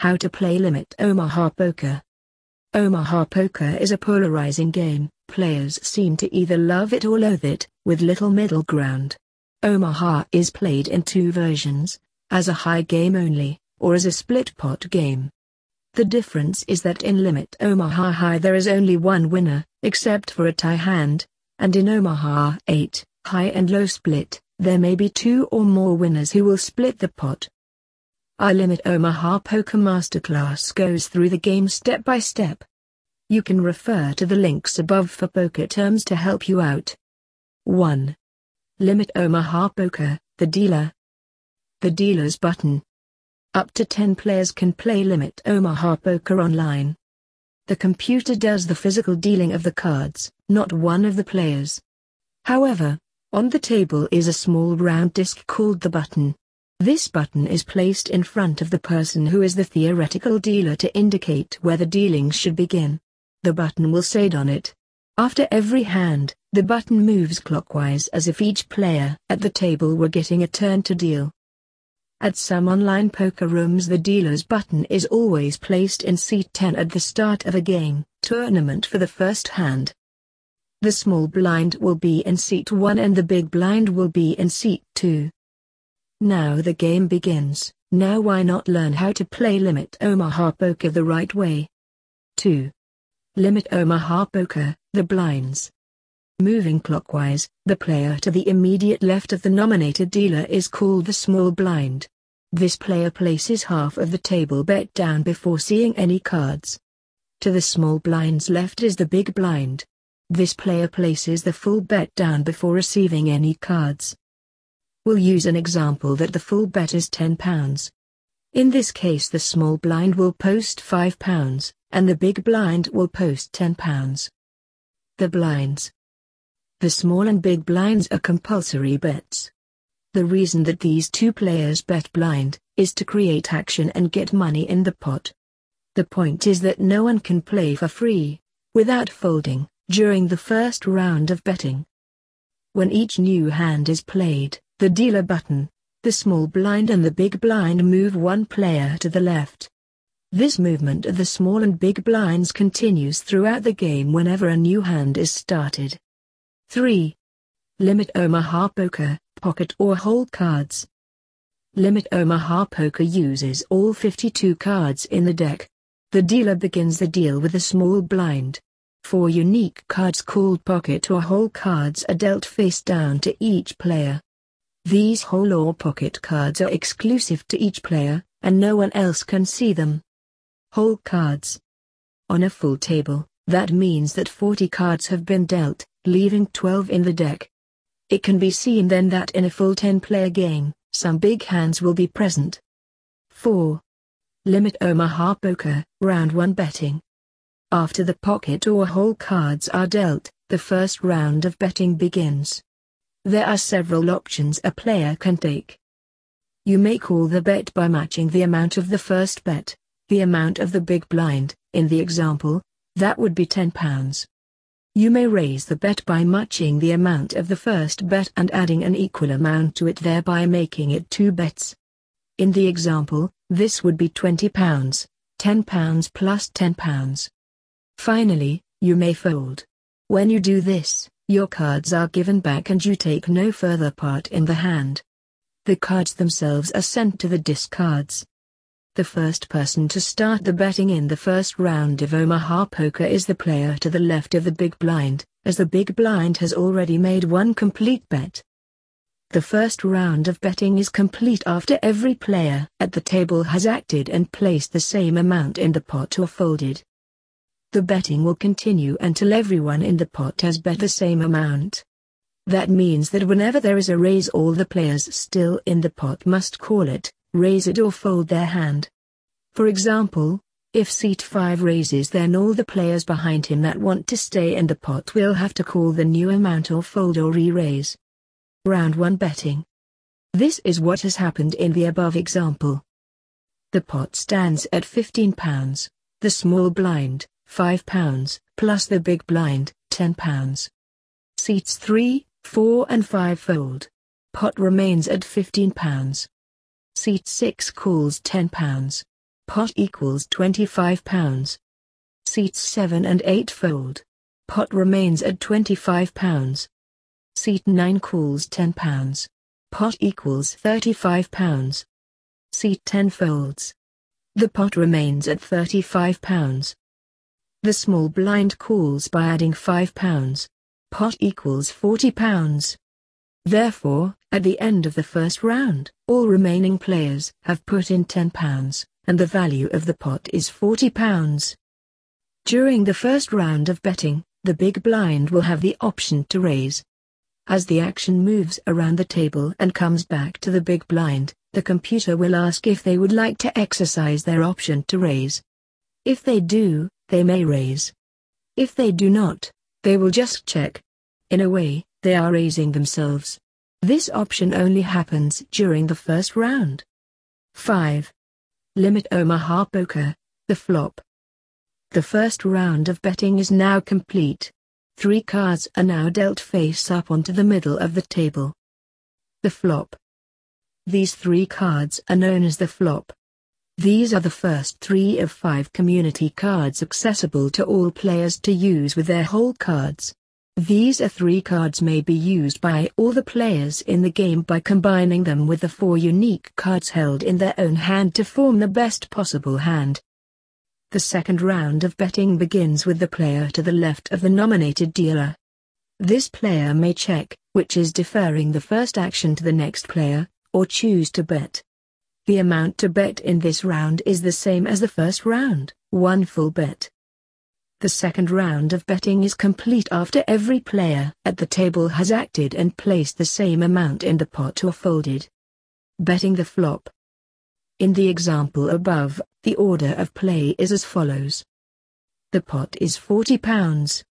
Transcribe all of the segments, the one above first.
How to play Limit Omaha Poker. Omaha Poker is a polarizing game, players seem to either love it or loathe it, with little middle ground. Omaha is played in two versions, as a high game only, or as a split pot game. The difference is that in Limit Omaha High there is only one winner, except for a tie hand, and in Omaha 8, High and Low Split, there may be two or more winners who will split the pot. Our Limit Omaha Poker Masterclass goes through the game step by step. You can refer to the links above for poker terms to help you out. 1. Limit Omaha Poker, the dealer. The dealer's button. Up to 10 players can play Limit Omaha Poker online. The computer does the physical dealing of the cards, not one of the players. However, on the table is a small round disc called the button. This button is placed in front of the person who is the theoretical dealer to indicate where the dealing should begin. The button will say on it. After every hand, the button moves clockwise as if each player at the table were getting a turn to deal. At some online poker rooms the dealer's button is always placed in seat 10 at the start of a game, tournament for the first hand. The small blind will be in seat 1 and the big blind will be in seat 2. Now the game begins, now why not learn how to play Limit Omaha Poker the right way? 2. Limit Omaha Poker, the blinds. Moving clockwise, the player to the immediate left of the nominated dealer is called the small blind. This player places half of the table bet down before seeing any cards. To the small blind's left is the big blind. This player places the full bet down before receiving any cards. We'll use an example that the full bet is £10. In this case the small blind will post £5, and the big blind will post £10. The blinds. The small and big blinds are compulsory bets. The reason that these two players bet blind, is to create action and get money in the pot. The point is that no one can play for free, without folding, during the first round of betting. When each new hand is played, the dealer button, the small blind and the big blind move one player to the left. This movement of the small and big blinds continues throughout the game whenever a new hand is started. 3. Limit Omaha Poker, Pocket or Hole Cards. Limit Omaha Poker uses all 52 cards in the deck. The dealer begins the deal with a small blind. Four unique cards called pocket or hole cards are dealt face down to each player. These hole or pocket cards are exclusive to each player, and no one else can see them. Hole cards. On a full table, that means that 40 cards have been dealt, leaving 12 in the deck. It can be seen then that in a full 10-player game, some big hands will be present. 4. Limit Omaha Poker, Round 1 Betting. After the pocket or hole cards are dealt, the first round of betting begins. There are several options a player can take. You may call the bet by matching the amount of the first bet, the amount of the big blind, in the example, that would be £10. You may raise the bet by matching the amount of the first bet and adding an equal amount to it thereby making it two bets. In the example, this would be £20, £10 plus £10. Finally, you may fold. When you do this, your cards are given back and you take no further part in the hand. The cards themselves are sent to the discards. The first person to start the betting in the first round of Omaha Poker is the player to the left of the big blind, as the big blind has already made one complete bet. The first round of betting is complete after every player at the table has acted and placed the same amount in the pot or folded. The betting will continue until everyone in the pot has bet the same amount. That means that whenever there is a raise all the players still in the pot must call it, raise it or fold their hand. For example, if seat 5 raises then all the players behind him that want to stay in the pot will have to call the new amount or fold or re-raise. Round 1 betting. This is what has happened in the above example. The pot stands at 15 pounds, the small blind, £5, plus the big blind, £10. Seats 3, 4 and 5 fold. Pot remains at £15. Seat 6 calls £10. Pot equals 25 pounds. Seats 7 and 8 fold. Pot remains at 25 pounds. Seat 9 cools 10 pounds. Pot equals 35 pounds. Seat 10 folds. The pot remains at 35 pounds. The small blind calls by adding 5 pounds. Pot equals 40 pounds. Therefore, at the end of the first round, all remaining players have put in 10 pounds, and the value of the pot is 40 pounds. During the first round of betting, the big blind will have the option to raise. As the action moves around the table and comes back to the big blind, the computer will ask if they would like to exercise their option to raise. If they do, they may raise. If they do not, they will just check. In a way, they are raising themselves. This option only happens during the first round. 5. Limit Omaha Poker, the flop. The first round of betting is now complete. Three cards are now dealt face up onto the middle of the table. The flop. These three cards are known as the flop. These are the first three of five community cards accessible to all players to use with their hole cards. These are three cards may be used by all the players in the game by combining them with the four unique cards held in their own hand to form the best possible hand. The second round of betting begins with the player to the left of the nominated dealer. This player may check, which is deferring the first action to the next player, or choose to bet. The amount to bet in this round is the same as the first round, one full bet. The second round of betting is complete after every player at the table has acted and placed the same amount in the pot or folded. Betting the flop. In the example above, the order of play is as follows. The pot is 40 pounds.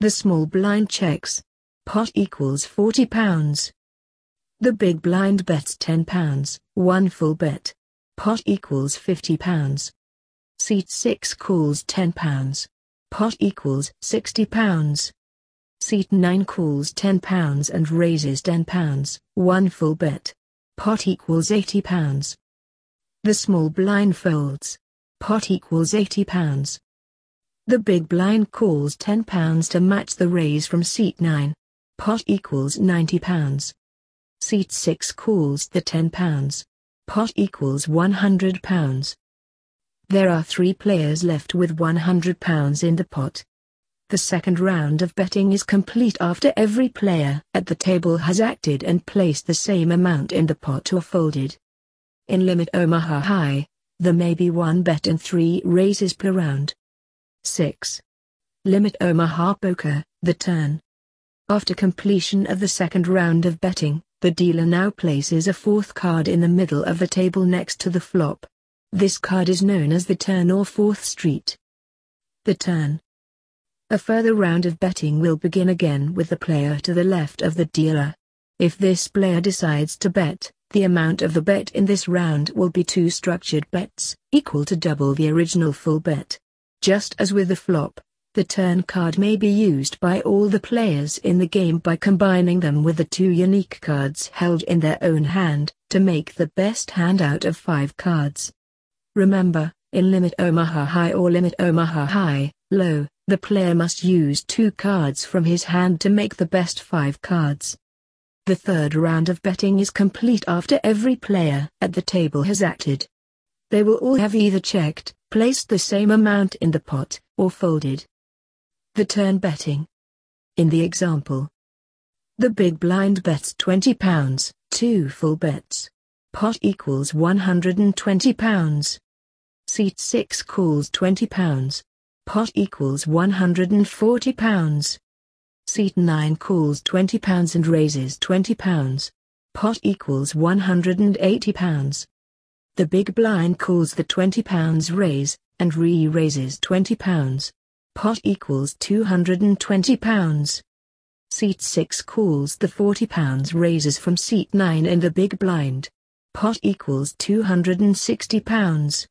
The small blind checks. Pot equals 40 pounds. The big blind bets 10 pounds, one full bet. Pot equals 50 pounds. Seat 6 calls 10 pounds. Pot equals 60 pounds. Seat 9 calls 10 pounds and raises 10 pounds, one full bet. Pot equals 80 pounds. The small blind folds. Pot equals 80 pounds. The big blind calls 10 pounds to match the raise from seat 9. Pot equals 90 pounds. Seat 6 calls the 10 pounds. Pot equals 100 pounds. There are three players left with 100 pounds in the pot. The second round of betting is complete after every player at the table has acted and placed the same amount in the pot or folded. In Limit Omaha High, there may be one bet and three raises per round. 6. Limit Omaha Poker, the turn. After completion of the second round of betting, the dealer now places a fourth card in the middle of the table next to the flop. This card is known as the turn or fourth street. The turn. A further round of betting will begin again with the player to the left of the dealer. If this player decides to bet, the amount of the bet in this round will be two structured bets, equal to double the original full bet. Just as with the flop, the turn card may be used by all the players in the game by combining them with the two unique cards held in their own hand, to make the best hand out of five cards. Remember, in Limit Omaha High or Limit Omaha High, Low, the player must use two cards from his hand to make the best five cards. The third round of betting is complete after every player at the table has acted. They will all have either checked, placed the same amount in the pot, or folded. The turn betting. In the example, the big blind bets 20 pounds, two full bets. Pot equals 120 pounds. Seat 6 calls 20 pounds. Pot equals 140 pounds. Seat 9 calls 20 pounds and raises 20 pounds. Pot equals 180 pounds. The big blind calls the 20 pounds raise, and re-raises 20 pounds. Pot equals 220 pounds. Seat 6 calls the 40 pounds raises from seat 9 in the big blind. Pot equals 260 pounds.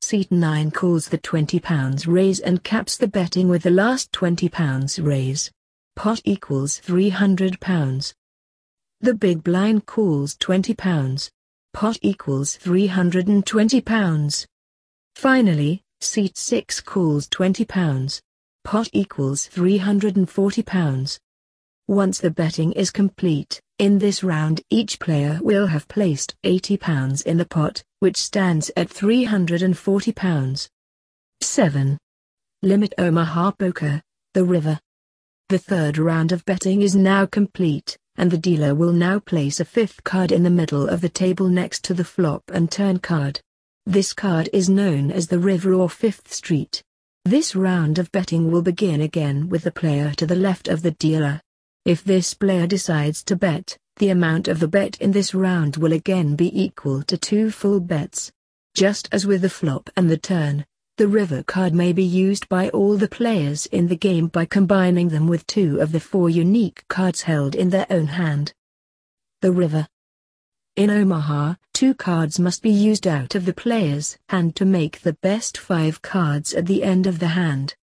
Seat 9 calls the 20 pounds raise and caps the betting with the last 20 pounds raise. Pot equals 300 pounds. The big blind calls 20 pounds. Pot equals 320 pounds. Finally, seat 6 calls 20 pounds. Pot equals 340 pounds. Once the betting is complete, in this round each player will have placed 80 pounds in the pot, which stands at 340 pounds. 7. Limit Omaha Poker, the river. The third round of betting is now complete, and the dealer will now place a fifth card in the middle of the table next to the flop and turn card. This card is known as the river or fifth street. This round of betting will begin again with the player to the left of the dealer. If this player decides to bet, the amount of the bet in this round will again be equal to two full bets. Just as with the flop and the turn, the river card may be used by all the players in the game by combining them with two of the four unique cards held in their own hand. The river. In Omaha, two cards must be used out of the player's hand to make the best five cards at the end of the hand.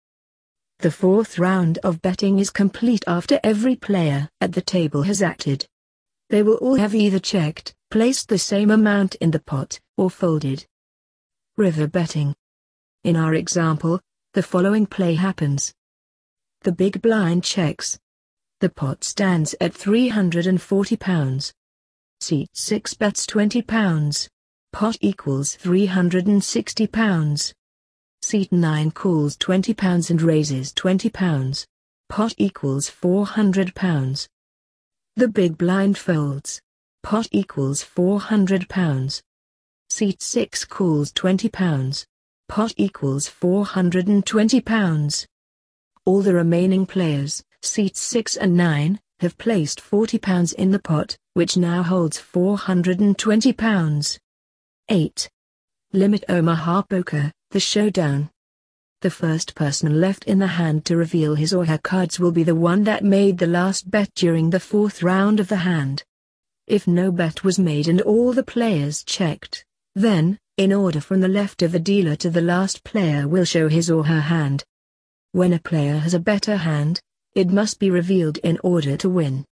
The fourth round of betting is complete after every player at the table has acted. They will all have either checked, placed the same amount in the pot, or folded. River betting. In our example, the following play happens. The big blind checks. The pot stands at 340 pounds. Seat 6 bets 20 pounds. Pot equals 360 pounds. Seat 9 calls 20 pounds and raises 20 pounds. Pot equals 400 pounds. The big blind folds. Pot equals 400 pounds. Seat 6 calls 20 pounds. Pot equals 420 pounds. All the remaining players, seats 6 and 9, have placed 40 pounds in the pot, which now holds 420 pounds. 8. Limit Omaha Poker, the showdown. The first person left in the hand to reveal his or her cards will be the one that made the last bet during the fourth round of the hand. If no bet was made and all the players checked, then, in order from the left of the dealer to the last player will show his or her hand. When a player has a better hand, it must be revealed in order to win.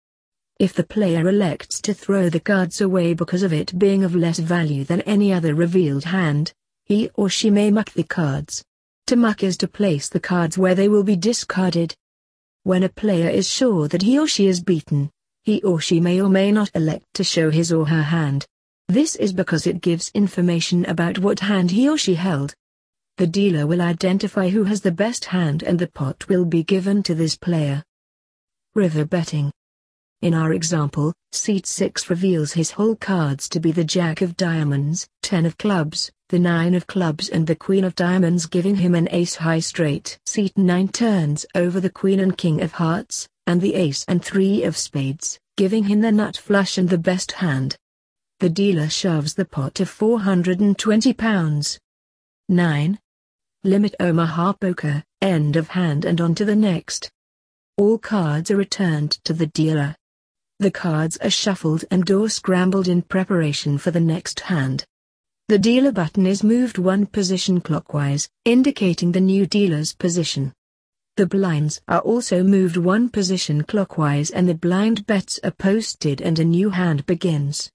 If the player elects to throw the cards away because of it being of less value than any other revealed hand, he or she may muck the cards. To muck is to place the cards where they will be discarded. When a player is sure that he or she is beaten, he or she may or may not elect to show his or her hand. This is because it gives information about what hand he or she held. The dealer will identify who has the best hand and the pot will be given to this player. River betting. In our example, seat 6 reveals his hole cards to be the Jack of Diamonds, 10 of Clubs, the 9 of Clubs and the Queen of Diamonds giving him an ace high straight. Seat 9 turns over the Queen and King of Hearts, and the ace and 3 of Spades, giving him the nut flush and the best hand. The dealer shoves the pot to 420 pounds. 9. Limit Omaha Poker, end of hand and on to the next. All cards are returned to the dealer. The cards are shuffled and or scrambled in preparation for the next hand. The dealer button is moved one position clockwise, indicating the new dealer's position. The blinds are also moved one position clockwise and the blind bets are posted and a new hand begins.